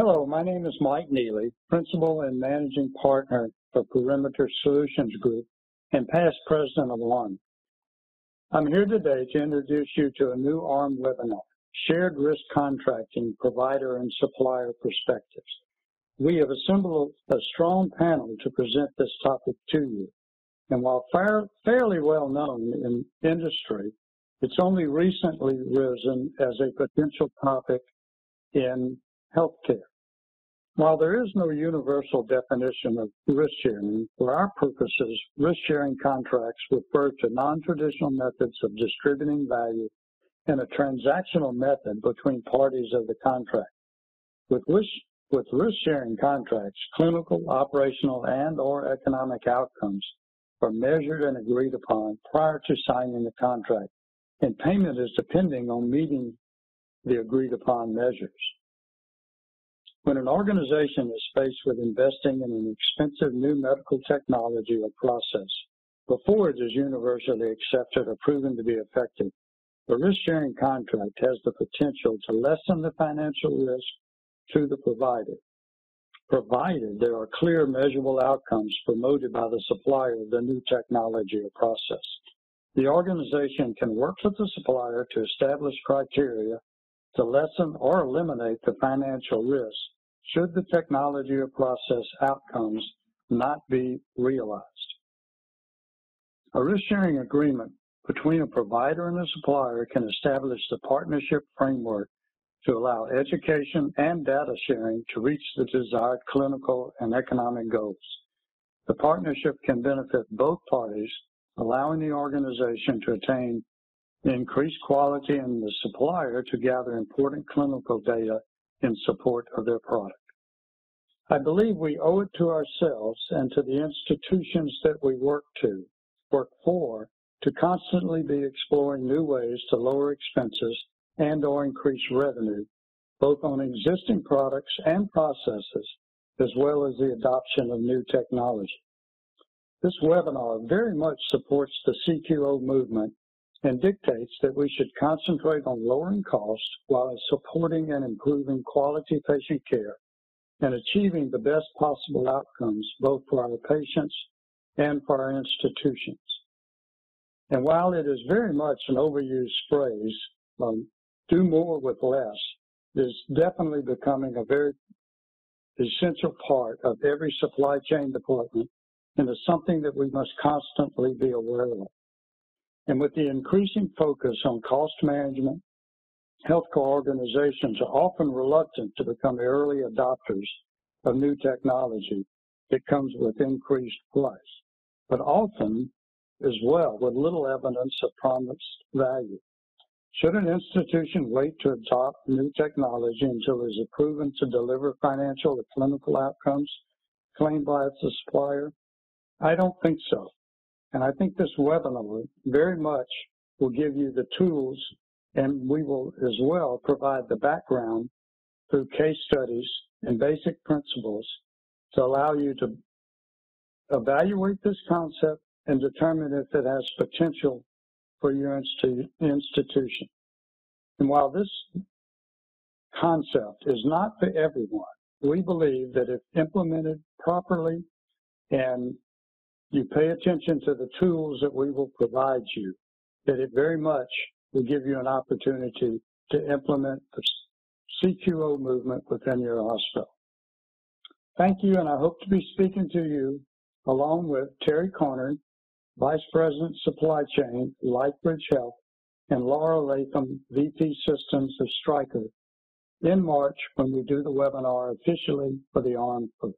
Hello, my name is Mike Neely, Principal and Managing Partner for Perimeter Solutions Group and past President of AHRMM. I'm here today to introduce you to a new AHRMM webinar, Shared Risk Contracting Provider and Supplier Perspectives. We have assembled a strong panel to present this topic to you. And while fair, fairly well known in industry, it's only recently risen as a potential topic in healthcare. While there is no universal definition of risk sharing, for our purposes, risk sharing contracts refer to non-traditional methods of distributing value and a transactional method between parties of the contract. With risk, with risk sharing contracts, clinical, operational, and or economic outcomes are measured and agreed upon prior to signing the contract, and payment is depending on meeting the agreed upon measures. When an organization is faced with investing in an expensive new medical technology or process, before it is universally accepted or proven to be effective, the risk-sharing contract has the potential to lessen the financial risk to the provider, provided there are clear measurable outcomes promoted by the supplier of the new technology or process. The organization can work with the supplier to establish criteria to lessen or eliminate the financial risk should the technology or process outcomes not be realized. A risk-sharing agreement between a provider and a supplier can establish the partnership framework to allow education and data sharing to reach the desired clinical and economic goals. The partnership can benefit both parties, allowing the organization to attain increased quality and the supplier to gather important clinical data in support of their product. I believe we owe it to ourselves and to the institutions that we work to, work for, to constantly be exploring new ways to lower expenses and or increase revenue, both on existing products and processes, as well as the adoption of new technology. This webinar very much supports the CQO movement and dictates that we should concentrate on lowering costs while supporting and improving quality patient care and achieving the best possible outcomes both for our patients and for our institutions. And while it is very much an overused phrase, um, do more with less is definitely becoming a very essential part of every supply chain department and is something that we must constantly be aware of. And with the increasing focus on cost management, healthcare organizations are often reluctant to become early adopters of new technology that comes with increased price, but often as well with little evidence of promised value. Should an institution wait to adopt new technology until it is proven to deliver financial or clinical outcomes claimed by its supplier? I don't think so. And I think this webinar very much will give you the tools and we will as well provide the background through case studies and basic principles to allow you to evaluate this concept and determine if it has potential for your institu institution. And while this concept is not for everyone, we believe that if implemented properly and you pay attention to the tools that we will provide you, that it very much will give you an opportunity to implement the CQO movement within your hospital. Thank you, and I hope to be speaking to you along with Terry Conard, Vice President Supply Chain, LifeBridge Health, and Laura Latham, VP Systems of Stryker, in March when we do the webinar officially for the armed folks.